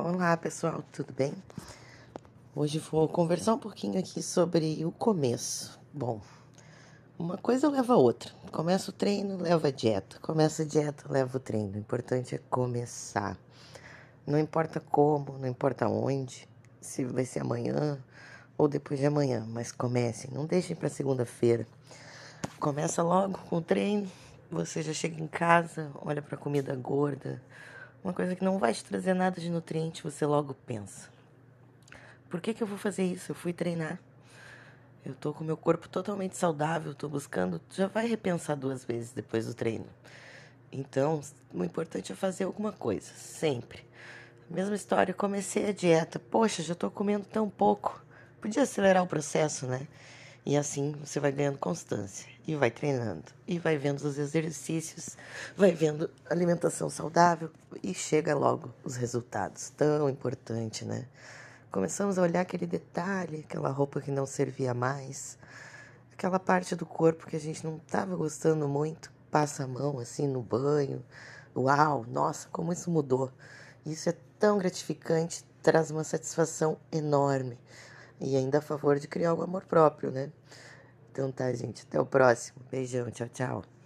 Olá pessoal, tudo bem? Hoje vou conversar um pouquinho aqui sobre o começo. Bom, uma coisa leva a outra. Começa o treino, leva a dieta. Começa a dieta, leva o treino. O importante é começar. Não importa como, não importa onde, se vai ser amanhã ou depois de amanhã, mas comecem. Não deixem para segunda-feira. Começa logo com o treino. Você já chega em casa, olha para a comida gorda uma coisa que não vai te trazer nada de nutriente, você logo pensa: por que, que eu vou fazer isso? Eu fui treinar. Eu tô com meu corpo totalmente saudável, tô buscando. Já vai repensar duas vezes depois do treino. Então, o importante é fazer alguma coisa, sempre. Mesma história, comecei a dieta. Poxa, já tô comendo tão pouco. Podia acelerar o processo, né? E assim você vai ganhando constância e vai treinando e vai vendo os exercícios, vai vendo alimentação saudável e chega logo os resultados. Tão importante, né? Começamos a olhar aquele detalhe, aquela roupa que não servia mais, aquela parte do corpo que a gente não estava gostando muito, passa a mão assim no banho. Uau, nossa, como isso mudou. Isso é tão gratificante, traz uma satisfação enorme. E ainda a favor de criar o amor próprio, né? Então tá, gente. Até o próximo. Beijão. Tchau, tchau.